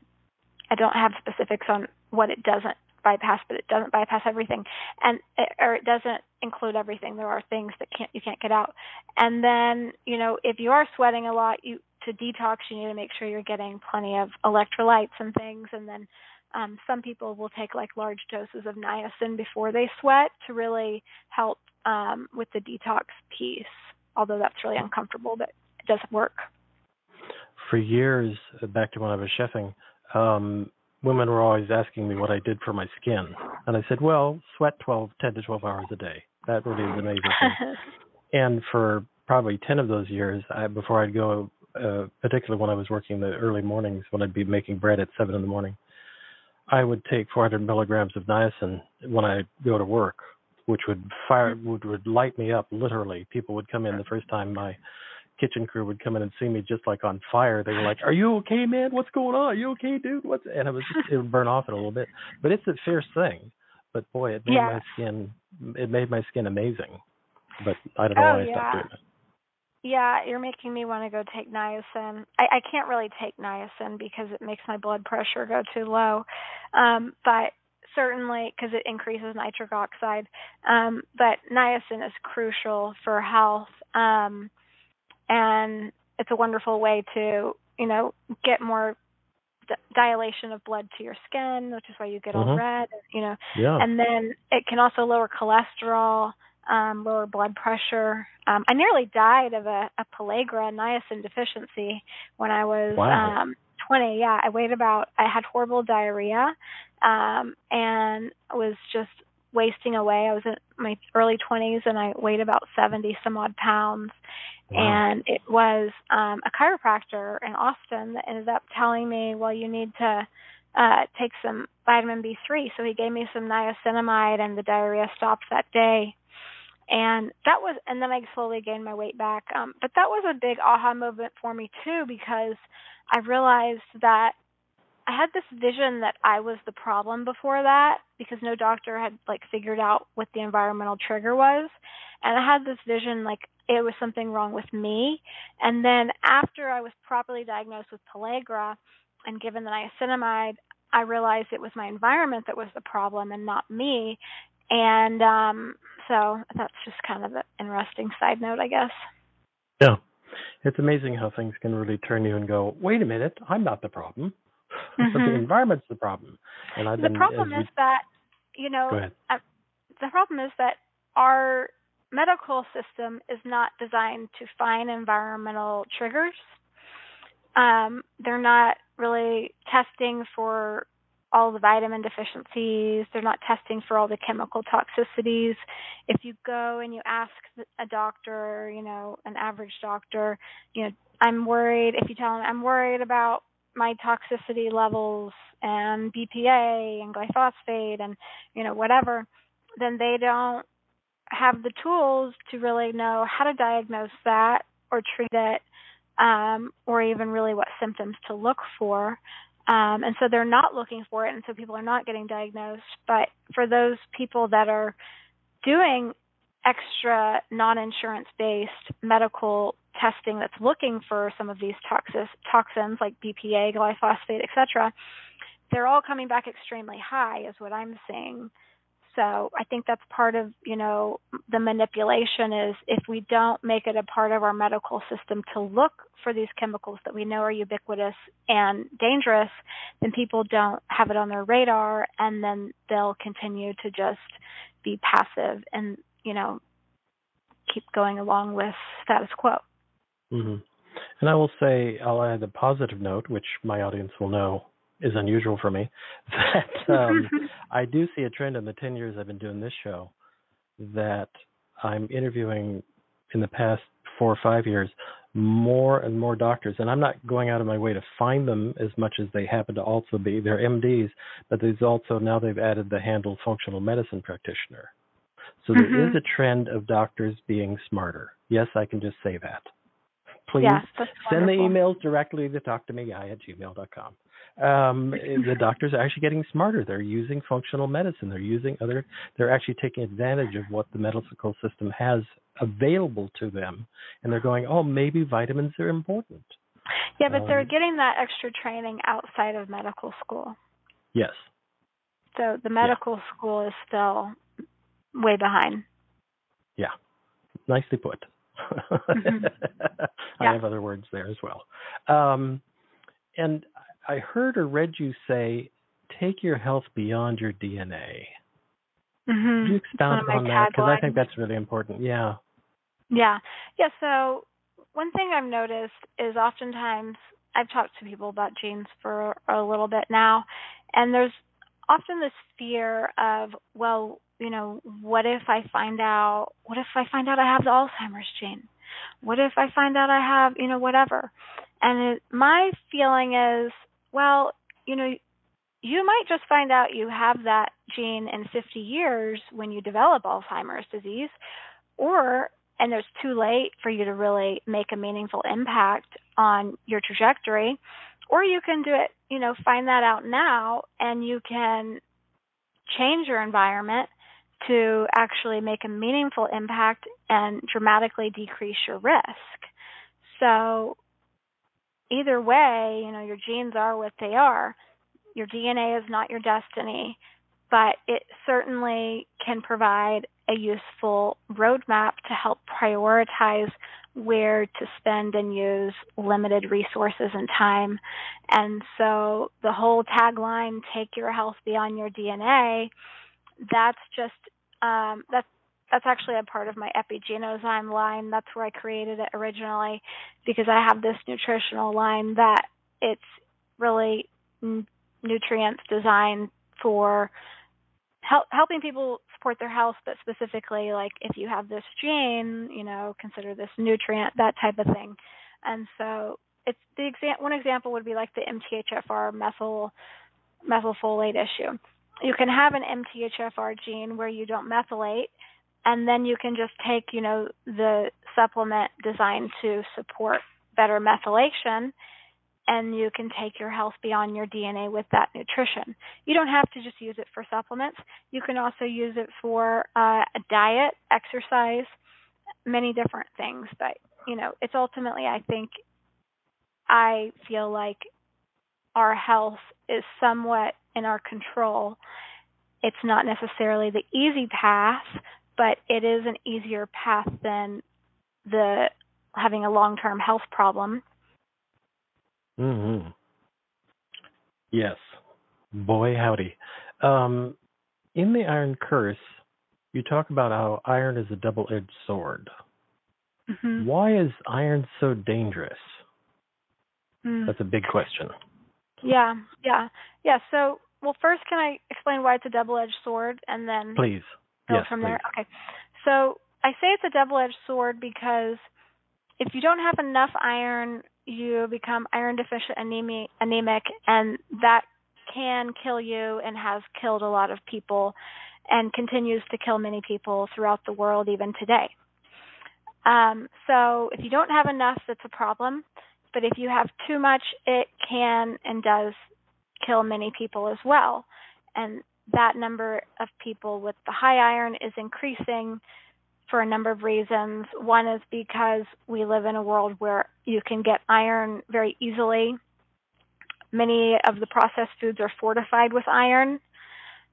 Speaker 2: I don't have specifics on what it doesn't bypass, but it doesn't bypass everything, and it, or it doesn't include everything. There are things that can't you can't get out. And then you know if you are sweating a lot, you to detox you need to make sure you're getting plenty of electrolytes and things, and then um, some people will take like large doses of niacin before they sweat to really help um, with the detox piece. Although that's really uncomfortable, but it does work.
Speaker 1: For years, back to when I was chefing, um, women were always asking me what I did for my skin, and I said, "Well, sweat 12, 10 to 12 hours a day. That really is amazing." and for probably 10 of those years, I, before I'd go, uh, particularly when I was working the early mornings, when I'd be making bread at seven in the morning, I would take 400 milligrams of niacin when I go to work, which would fire would would light me up literally. People would come in the first time my kitchen crew would come in and see me just like on fire. They were like, "Are you okay, man? What's going on? Are you okay, dude? What's?" And it was just it would burn off in a little bit, but it's a fierce thing. But boy, it made yeah. my skin it made my skin amazing. But I don't know
Speaker 2: oh,
Speaker 1: why
Speaker 2: yeah.
Speaker 1: I stopped doing it.
Speaker 2: Yeah, you're making me want to go take niacin. I, I can't really take niacin because it makes my blood pressure go too low. Um, but certainly because it increases nitric oxide. Um, but niacin is crucial for health, um, and it's a wonderful way to, you know, get more d- dilation of blood to your skin, which is why you get
Speaker 1: mm-hmm.
Speaker 2: all red. You know,
Speaker 1: yeah.
Speaker 2: and then it can also lower cholesterol um, lower blood pressure. Um, I nearly died of a, a pellagra niacin deficiency when I was
Speaker 1: wow.
Speaker 2: um, 20. Yeah, I weighed about. I had horrible diarrhea, um, and was just wasting away. I was in my early 20s, and I weighed about 70 some odd pounds.
Speaker 1: Wow.
Speaker 2: And it was um, a chiropractor in Austin that ended up telling me, "Well, you need to." Uh, take some vitamin B3. So he gave me some niacinamide, and the diarrhea stopped that day and that was and then i slowly gained my weight back um but that was a big aha moment for me too because i realized that i had this vision that i was the problem before that because no doctor had like figured out what the environmental trigger was and i had this vision like it was something wrong with me and then after i was properly diagnosed with pellagra and given the niacinamide I realized it was my environment that was the problem and not me. And um, so that's just kind of an interesting side note, I guess.
Speaker 1: Yeah. It's amazing how things can really turn you and go, wait a minute, I'm not the problem.
Speaker 2: Mm-hmm.
Speaker 1: the environment's the problem. And I've
Speaker 2: the
Speaker 1: been,
Speaker 2: problem is that, you know,
Speaker 1: uh,
Speaker 2: the problem is that our medical system is not designed to find environmental triggers. Um, they're not really testing for all the vitamin deficiencies. They're not testing for all the chemical toxicities. If you go and you ask a doctor, you know, an average doctor, you know, I'm worried, if you tell them I'm worried about my toxicity levels and BPA and glyphosate and, you know, whatever, then they don't have the tools to really know how to diagnose that or treat it um, or even really what symptoms to look for. Um, and so they're not looking for it, and so people are not getting diagnosed. But for those people that are doing extra non-insurance based medical testing that's looking for some of these toxis, toxins like BPA, glyphosate, etc., they're all coming back extremely high, is what I'm seeing. So I think that's part of, you know, the manipulation is if we don't make it a part of our medical system to look for these chemicals that we know are ubiquitous and dangerous, then people don't have it on their radar and then they'll continue to just be passive and, you know, keep going along with status quo.
Speaker 1: Mm-hmm. And I will say, I'll add a positive note, which my audience will know is unusual for me that um, I do see a trend in the 10 years I've been doing this show that I'm interviewing in the past four or five years more and more doctors. And I'm not going out of my way to find them as much as they happen to also be. They're MDs but there's also now they've added the handle functional medicine practitioner. So there
Speaker 2: mm-hmm.
Speaker 1: is a trend of doctors being smarter. Yes I can just say that please
Speaker 2: yeah,
Speaker 1: send the emails directly to talk to me guy at gmail.com. Um, the doctors are actually getting smarter. They're using functional medicine. They're using other. They're actually taking advantage of what the medical system has available to them, and they're going, "Oh, maybe vitamins are important."
Speaker 2: Yeah, but um, they're getting that extra training outside of medical school.
Speaker 1: Yes.
Speaker 2: So the medical yeah. school is still way behind.
Speaker 1: Yeah, nicely put. Mm-hmm. I have other words there as well. Um, and I heard or read you say, "Take your health beyond your DNA."
Speaker 2: Mm-hmm.
Speaker 1: Could you expound on that? Because I think that's really important. Yeah.
Speaker 2: Yeah. Yeah. So one thing I've noticed is oftentimes I've talked to people about genes for a little bit now, and there's often this fear of, well, you know, what if I find out, what if I find out I have the Alzheimer's gene? What if I find out I have, you know, whatever? And it, my feeling is, well, you know, you might just find out you have that gene in 50 years when you develop Alzheimer's disease, or and there's too late for you to really make a meaningful impact on your trajectory, or you can do it, you know, find that out now and you can change your environment to actually make a meaningful impact and dramatically decrease your risk. So either way, you know, your genes are what they are. Your DNA is not your destiny, but it certainly can provide a useful roadmap to help prioritize where to spend and use limited resources and time. And so the whole tagline, take your health beyond your DNA, that's just um, that's that's actually a part of my epigenozyme line. That's where I created it originally because I have this nutritional line that it's really n- nutrients designed for help, helping people support their health, but specifically like if you have this gene, you know, consider this nutrient, that type of thing. And so it's the exa- one example would be like the MTHFR methyl methylfolate issue you can have an MTHFR gene where you don't methylate, and then you can just take, you know, the supplement designed to support better methylation, and you can take your health beyond your DNA with that nutrition. You don't have to just use it for supplements. You can also use it for uh, a diet, exercise, many different things. But you know, it's ultimately, I think, I feel like our health is somewhat in our control. It's not necessarily the easy path, but it is an easier path than the having a long-term health problem.
Speaker 1: Mhm. Yes. Boy howdy. Um, in the Iron Curse, you talk about how iron is a double-edged sword.
Speaker 2: Mm-hmm.
Speaker 1: Why is iron so dangerous?
Speaker 2: Mm.
Speaker 1: That's a big question.
Speaker 2: Yeah, yeah, yeah. So well, first, can I explain why it's a double-edged sword, and then
Speaker 1: please
Speaker 2: go
Speaker 1: yes,
Speaker 2: from
Speaker 1: please.
Speaker 2: there? Okay. So I say it's a double-edged sword because if you don't have enough iron, you become iron deficient anemic, anemic, and that can kill you and has killed a lot of people, and continues to kill many people throughout the world even today. Um, so if you don't have enough, that's a problem. But if you have too much, it can and does kill many people as well. And that number of people with the high iron is increasing for a number of reasons. One is because we live in a world where you can get iron very easily. Many of the processed foods are fortified with iron,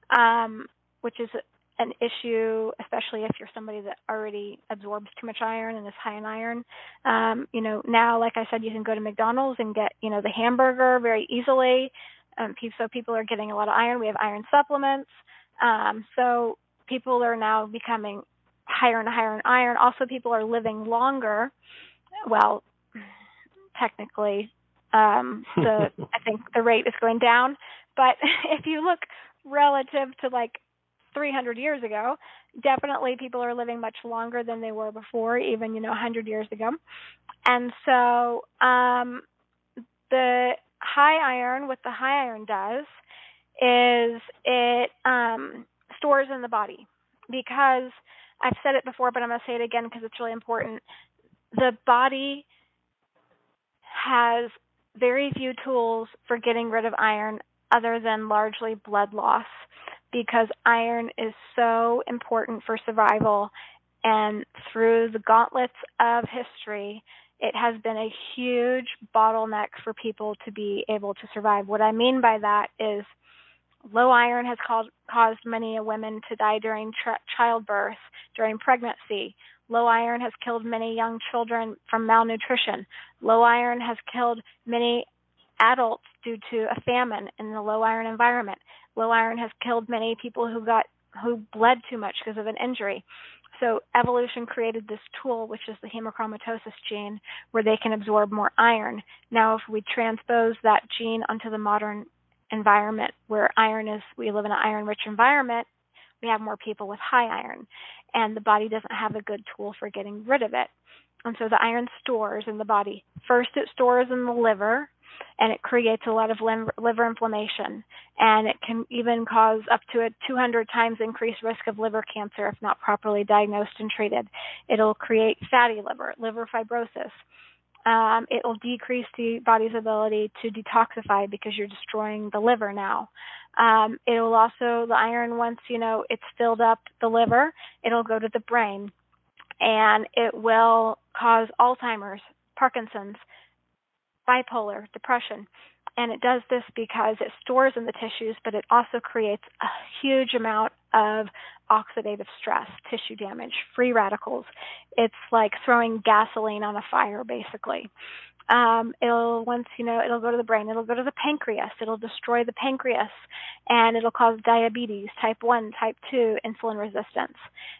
Speaker 2: um, which is an issue, especially if you're somebody that already absorbs too much iron and is high in iron. Um, you know, now, like I said, you can go to McDonald's and get, you know, the hamburger very easily. Um, so people are getting a lot of iron. We have iron supplements. Um, so people are now becoming higher and higher in iron. Also, people are living longer. Well, technically, um, the I think the rate is going down. But if you look relative to like 300 years ago, definitely people are living much longer than they were before, even you know 100 years ago. And so um, the high iron, what the high iron does is it um, stores in the body because I've said it before, but I'm going to say it again because it's really important. The body has very few tools for getting rid of iron other than largely blood loss because iron is so important for survival. And through the gauntlets of history, it has been a huge bottleneck for people to be able to survive. What I mean by that is low iron has caused, caused many women to die during tra- childbirth, during pregnancy. Low iron has killed many young children from malnutrition. Low iron has killed many adults due to a famine in the low iron environment. Low iron has killed many people who got who bled too much because of an injury. So evolution created this tool, which is the hemochromatosis gene, where they can absorb more iron. Now, if we transpose that gene onto the modern environment where iron is, we live in an iron-rich environment, we have more people with high iron, and the body doesn't have a good tool for getting rid of it. And so the iron stores in the body. First, it stores in the liver, and it creates a lot of liver inflammation and it can even cause up to a 200 times increased risk of liver cancer if not properly diagnosed and treated. It'll create fatty liver, liver fibrosis. Um, it will decrease the body's ability to detoxify because you're destroying the liver now. Um, it will also, the iron, once you know it's filled up the liver, it'll go to the brain and it will cause Alzheimer's, Parkinson's, bipolar, depression. And it does this because it stores in the tissues, but it also creates a huge amount of oxidative stress, tissue damage, free radicals. It's like throwing gasoline on a fire, basically. Um, it'll once you know it'll go to the brain it'll go to the pancreas it'll destroy the pancreas and it'll cause diabetes type 1 type 2 insulin resistance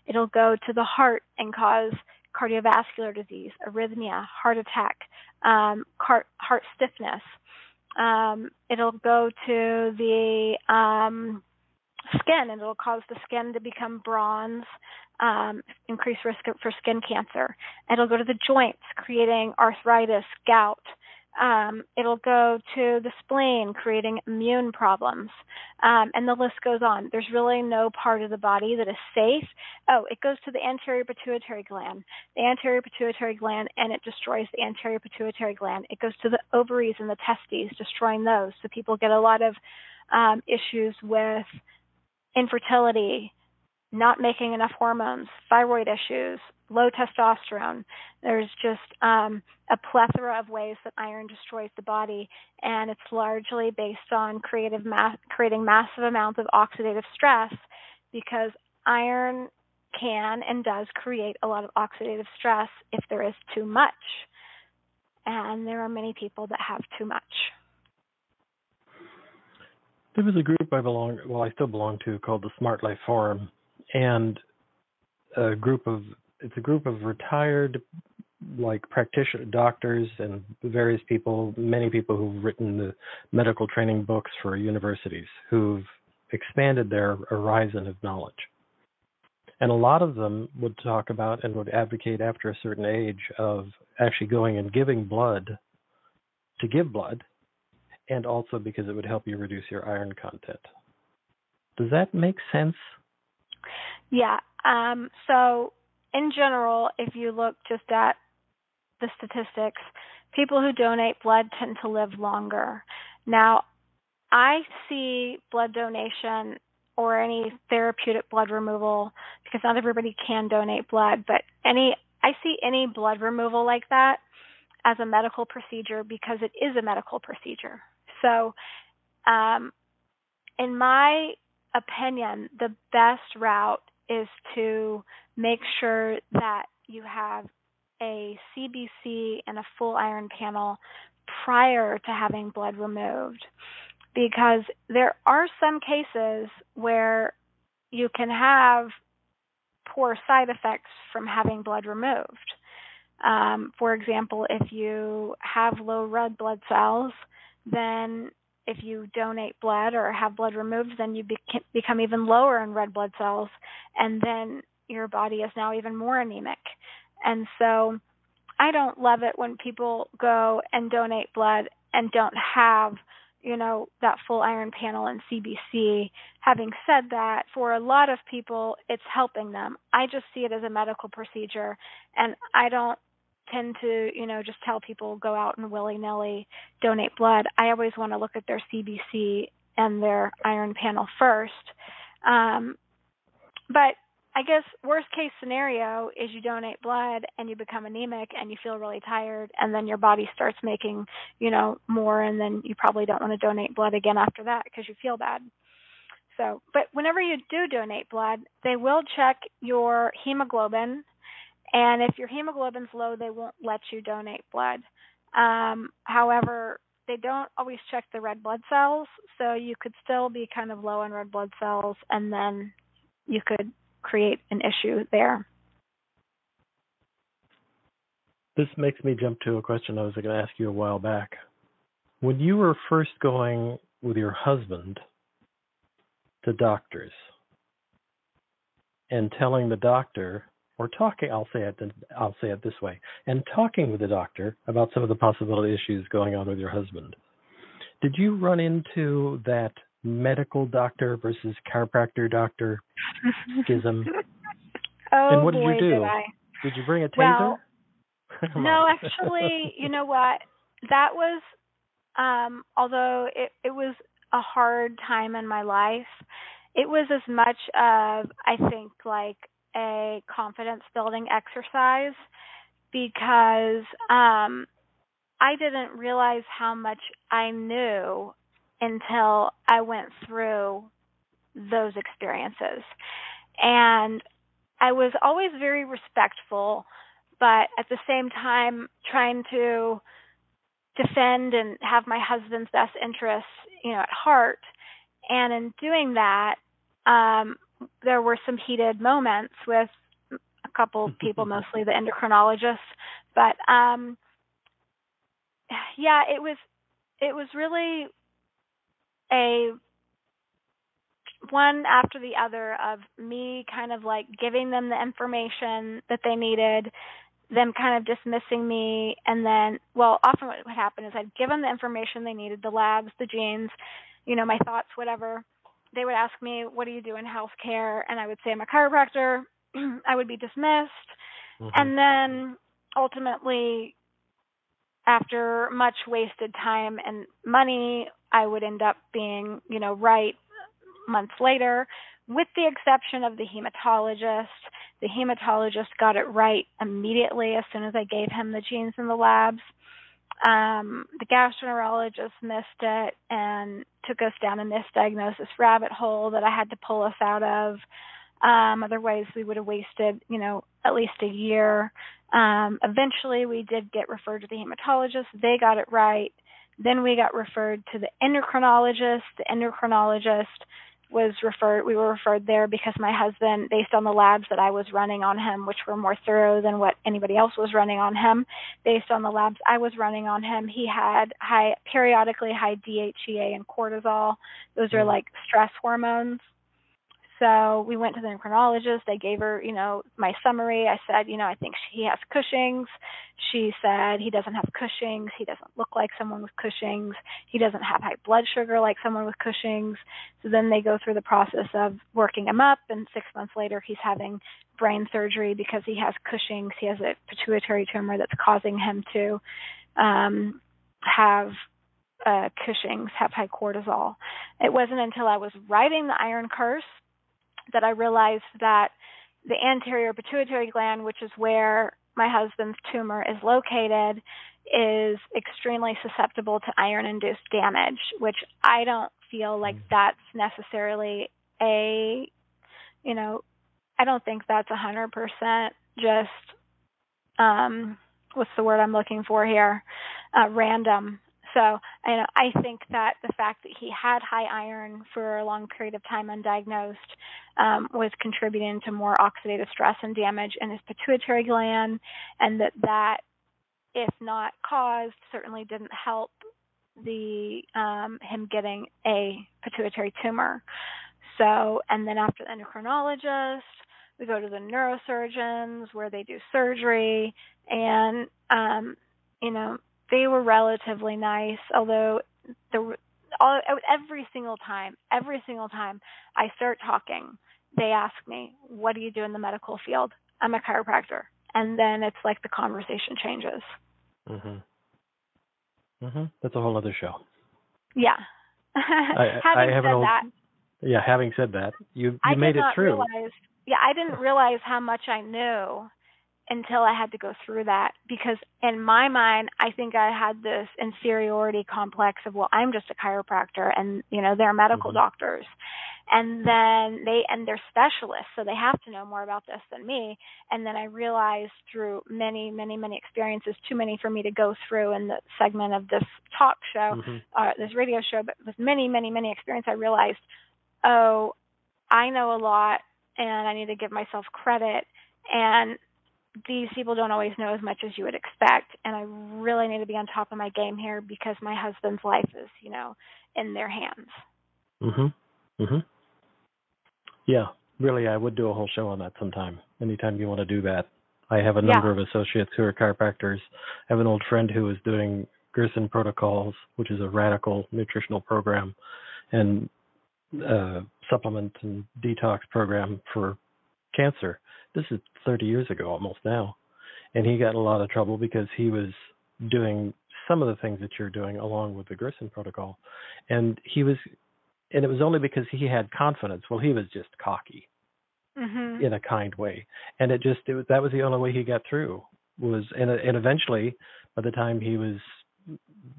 Speaker 2: it'll go to the heart and cause cardiovascular disease, arrhythmia, heart attack, um, heart, heart stiffness. Um, it'll go to the um, skin and it'll cause the skin to become bronze, um, increase risk for skin cancer. It'll go to the joints, creating arthritis, gout, um, it'll go to the spleen, creating immune problems. Um, and the list goes on. There's really no part of the body that is safe. Oh, it goes to the anterior pituitary gland. The anterior pituitary gland, and it destroys the anterior pituitary gland. It goes to the ovaries and the testes, destroying those. So people get a lot of um, issues with infertility, not making enough hormones, thyroid issues, low testosterone. There's just um, a plethora of ways that iron destroys the body, and it's largely based on creating massive amounts of oxidative stress because iron can and does create a lot of oxidative stress if there is too much. And there are many people that have too much.
Speaker 1: There was a group I belong, well, I still belong to, called the Smart Life Forum, and a group of it's a group of retired like practitioner doctors and various people many people who've written the medical training books for universities who've expanded their horizon of knowledge. And a lot of them would talk about and would advocate after a certain age of actually going and giving blood to give blood and also because it would help you reduce your iron content. Does that make sense
Speaker 2: yeah um, so in general, if you look just at the statistics, people who donate blood tend to live longer. Now, I see blood donation or any therapeutic blood removal because not everybody can donate blood, but any I see any blood removal like that as a medical procedure because it is a medical procedure. So, um, in my opinion, the best route is to make sure that you have a CBC and a full iron panel prior to having blood removed because there are some cases where you can have poor side effects from having blood removed. Um, for example, if you have low red blood cells, then if you donate blood or have blood removed, then you become even lower in red blood cells, and then your body is now even more anemic. And so I don't love it when people go and donate blood and don't have, you know, that full iron panel and CBC. Having said that, for a lot of people, it's helping them. I just see it as a medical procedure, and I don't tend to, you know, just tell people go out and willy nilly donate blood. I always want to look at their CBC and their iron panel first. Um, but I guess worst case scenario is you donate blood and you become anemic and you feel really tired and then your body starts making, you know, more and then you probably don't want to donate blood again after that because you feel bad. So, but whenever you do donate blood, they will check your hemoglobin and if your hemoglobin's low, they won't let you donate blood. Um, however, they don't always check the red blood cells, so you could still be kind of low in red blood cells and then you could create an issue there.
Speaker 1: This makes me jump to a question I was going to ask you a while back. When you were first going with your husband to doctors and telling the doctor or talking I'll say it I'll say it this way and talking with the doctor about some of the possibility issues going on with your husband. Did you run into that medical doctor versus chiropractor doctor schism.
Speaker 2: oh,
Speaker 1: and what
Speaker 2: boy,
Speaker 1: did you do?
Speaker 2: Did, I.
Speaker 1: did you bring a
Speaker 2: well,
Speaker 1: taser?
Speaker 2: no, actually, you know what? That was um although it it was a hard time in my life, it was as much of I think like a confidence building exercise because um I didn't realize how much I knew until I went through those experiences. And I was always very respectful, but at the same time trying to defend and have my husband's best interests, you know, at heart. And in doing that, um, there were some heated moments with a couple of people, mostly the endocrinologists. But um, yeah, it was it was really a one after the other of me kind of like giving them the information that they needed, them kind of dismissing me, and then, well, often what would happen is I'd give them the information they needed, the labs, the genes, you know, my thoughts, whatever. They would ask me, "What do you do in healthcare?" And I would say, "I'm a chiropractor." I would be dismissed, mm-hmm. and then ultimately, after much wasted time and money I would end up being, you know, right months later, with the exception of the hematologist. The hematologist got it right immediately as soon as I gave him the genes in the labs. Um, the gastroenterologist missed it and took us down a misdiagnosis rabbit hole that I had to pull us out of. Um, otherwise, we would have wasted, you know, at least a year. Um, eventually, we did get referred to the hematologist. They got it right. Then we got referred to the endocrinologist. The endocrinologist was referred we were referred there because my husband based on the labs that I was running on him which were more thorough than what anybody else was running on him based on the labs I was running on him he had high periodically high DHEA and cortisol those are mm-hmm. like stress hormones so we went to the endocrinologist. I gave her, you know, my summary. I said, you know, I think he has Cushing's. She said he doesn't have Cushing's. He doesn't look like someone with Cushing's. He doesn't have high blood sugar like someone with Cushing's. So then they go through the process of working him up, and six months later, he's having brain surgery because he has Cushing's. He has a pituitary tumor that's causing him to um, have uh, Cushing's, have high cortisol. It wasn't until I was writing the Iron Curse that I realized that the anterior pituitary gland, which is where my husband's tumor is located, is extremely susceptible to iron induced damage, which I don't feel like mm. that's necessarily a, you know, I don't think that's a hundred percent just um what's the word I'm looking for here? Uh, random so you know, I think that the fact that he had high iron for a long period of time undiagnosed um, was contributing to more oxidative stress and damage in his pituitary gland, and that that, if not caused, certainly didn't help the um, him getting a pituitary tumor. So, and then after the endocrinologist, we go to the neurosurgeons where they do surgery, and um, you know they were relatively nice, although the all, every single time, every single time I start talking, they ask me, "What do you do in the medical field?" I'm a chiropractor. and then it's like the conversation changes.
Speaker 1: Mhm. Mhm. That's a whole other show.
Speaker 2: Yeah.
Speaker 1: I,
Speaker 2: having
Speaker 1: I have
Speaker 2: said
Speaker 1: old,
Speaker 2: that,
Speaker 1: Yeah, having said that, you you
Speaker 2: I
Speaker 1: made it true.
Speaker 2: realize. Yeah, I didn't realize how much I knew until I had to go through that because in my mind I think I had this inferiority complex of well I'm just a chiropractor and you know they're medical
Speaker 1: Mhm.
Speaker 2: doctors and then they and they're specialists so they have to know more about this than me and then I realized through many many many experiences too many for me to go through in the segment of this talk show
Speaker 1: Mhm.
Speaker 2: uh, this radio show, but with many, many, many experience, I realized, oh, I know a lot, and I need to give myself credit. And these people don't always know as much as you would expect, and I really need to be on top of my game here because my husband's life is, you know, in their hands.
Speaker 1: Mhm. Mhm. Yeah, really, I would do a whole show on that sometime. Anytime you want to do that, I have a
Speaker 2: Yeah.
Speaker 1: number of associates who are chiropractors. I have an old friend who is doing Gerson Protocols, which is a radical nutritional program, and uh, supplement and detox program for cancer. This is 30 years ago, almost now, and he got in a lot of trouble because he was doing some of the things that you're doing along with the Gerson Protocol, and he was and it was only because he had confidence. Well, he was just cocky
Speaker 2: Mhm.
Speaker 1: in a kind way, and it just it was, that was the only way he got through. Was and and eventually, by the time he was,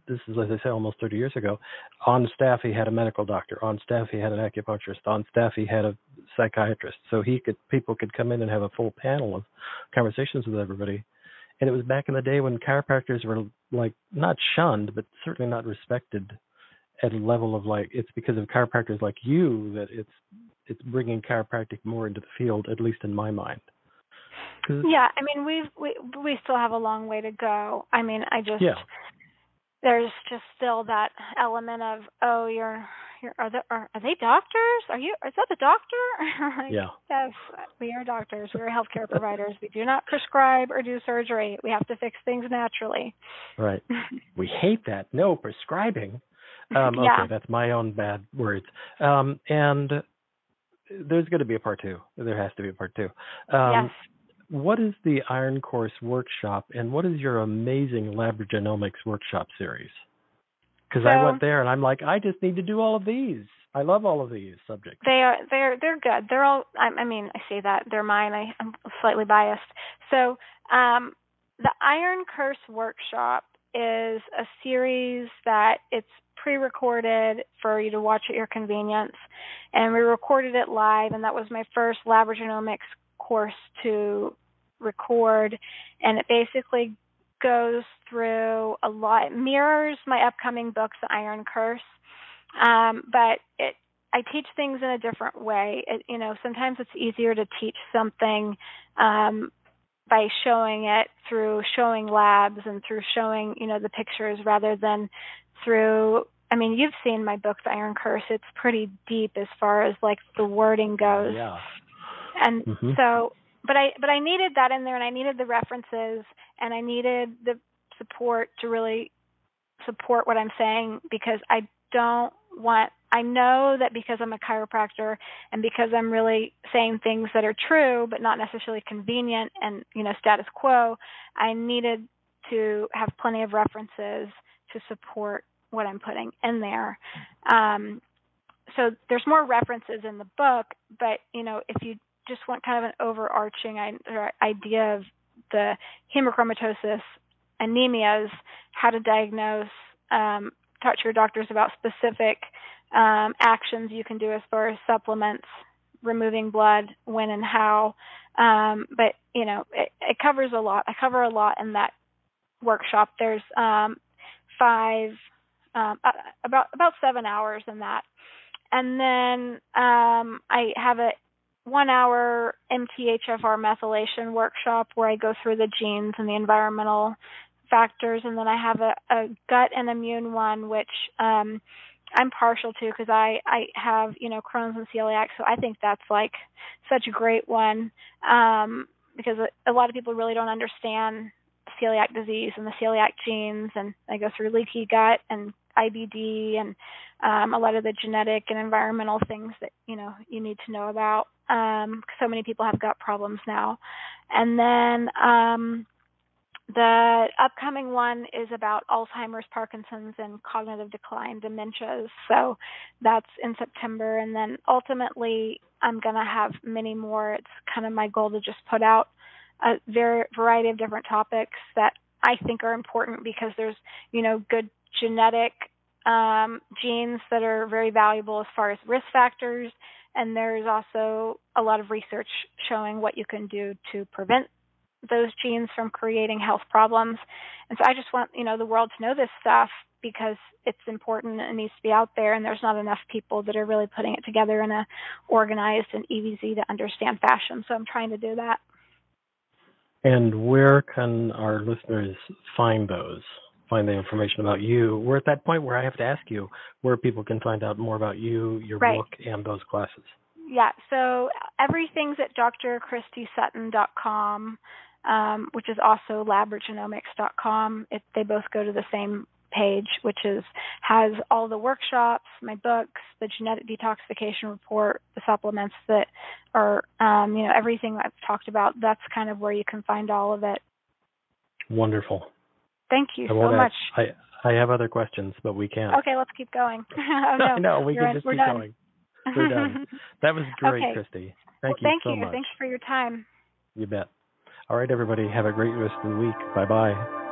Speaker 1: this is as I say, almost 30 years ago, on staff he had a medical doctor. On staff he had an acupuncturist. On staff he had a psychiatrist. So he could people could come in and have a full panel of conversations with everybody. And it was back in the day when chiropractors were like not shunned, but certainly not respected at a level of like it's because of chiropractors like you that it's it's bringing chiropractic more into the field, at least in my mind.
Speaker 2: Yeah, I mean we've we we still have a long way to go. I mean, I just
Speaker 1: Yeah.
Speaker 2: There's just still that element of oh you're you're are they are, are they doctors? Are you is that the doctor? like,
Speaker 1: Yeah.
Speaker 2: Yes, we are doctors. We are healthcare providers. We do not prescribe or do surgery. We have to fix things naturally.
Speaker 1: Right. We hate that. No prescribing. Um, okay,
Speaker 2: Yeah.
Speaker 1: that's my own bad words. Um, and there's going to be a part two. There has to be a part two. Um,
Speaker 2: yes.
Speaker 1: What is the Iron Curse workshop, and what is your amazing Labrogenomics workshop series? Because I went there and I'm like, I just need to do all of these. I love all of these subjects.
Speaker 2: They are they're they're good. They're all I, I mean I say that they're mine. I, I'm slightly biased. So um, the Iron Curse workshop is a series that it's pre-recorded for you to watch at your convenience, and we recorded it live. And that was my first labrogenomics course to record, and it basically goes through a lot. It mirrors my upcoming book, The Iron Curse um, but it I teach things in a different way. It, you know, sometimes it's easier to teach something um, by showing it through showing labs and through showing you know the pictures rather than through. I mean, you've seen my book, The Iron Curse. It's pretty deep as far as like the wording goes,
Speaker 1: Yeah.
Speaker 2: And
Speaker 1: Mhm.
Speaker 2: so. But I but I needed that in there, and I needed the references, and I needed the support to really support what I'm saying because I don't want I know that because I'm a chiropractor and because I'm really saying things that are true but not necessarily convenient and you know status quo, I needed to have plenty of references to support what I'm putting in there. Um, so there's more references in the book, but you know if you just want kind of an overarching idea of the hemochromatosis anemias, how to diagnose, um, talk to your doctors about specific um, actions you can do as far as supplements, removing blood, when and how. Um, but you know, it, it covers a lot. I cover a lot in that workshop. There's um, five, um, about about seven hours in that, and then um, I have a one hour MTHFR methylation workshop where I go through the genes and the environmental factors, and then I have a, a gut and immune one, which um, I'm partial to because I I have you know Crohn's and celiac, so I think that's like such a great one um, because a, a lot of people really don't understand celiac disease and the celiac genes, and I go through leaky gut and IBD and um, a lot of the genetic and environmental things that you know you need to know about. Um, so many people have gut problems now, and then um, the upcoming one is about Alzheimer's, Parkinson's, and cognitive decline dementias. So that's in September. And then ultimately, I'm going to have many more. It's kind of my goal to just put out a very variety of different topics that I think are important because there's, you know, good genetic um, genes that are very valuable as far as risk factors. And there's also a lot of research showing what you can do to prevent those genes from creating health problems. And so I just want, you know, the world to know this stuff because it's important and needs to be out there and there's not enough people that are really putting it together in a organized and easy to understand fashion. So I'm trying to do that.
Speaker 1: And where can our listeners find those? Find the information about you. We're at that point where I have to ask you where people can find out more about you, your
Speaker 2: right.
Speaker 1: book, and those classes.
Speaker 2: Yeah, so everything's at drchristysutton.com um, which is also labrogenomics.com. It, they both go to the same page, which is has all the workshops, my books, the genetic detoxification report, the supplements that are, um, you know, everything I've talked about. That's kind of where you can find all of it.
Speaker 1: Wonderful.
Speaker 2: Thank you so much.
Speaker 1: I I have other questions, but we can't.
Speaker 2: Okay, let's keep going. oh, no,
Speaker 1: no, we can
Speaker 2: in,
Speaker 1: just
Speaker 2: keep
Speaker 1: done. going. We're done. That was great,
Speaker 2: okay.
Speaker 1: Christy. Thank
Speaker 2: well,
Speaker 1: you
Speaker 2: thank
Speaker 1: so
Speaker 2: you.
Speaker 1: much.
Speaker 2: Thanks for your time.
Speaker 1: You bet. All right, everybody. Have a great rest of the week. Bye bye.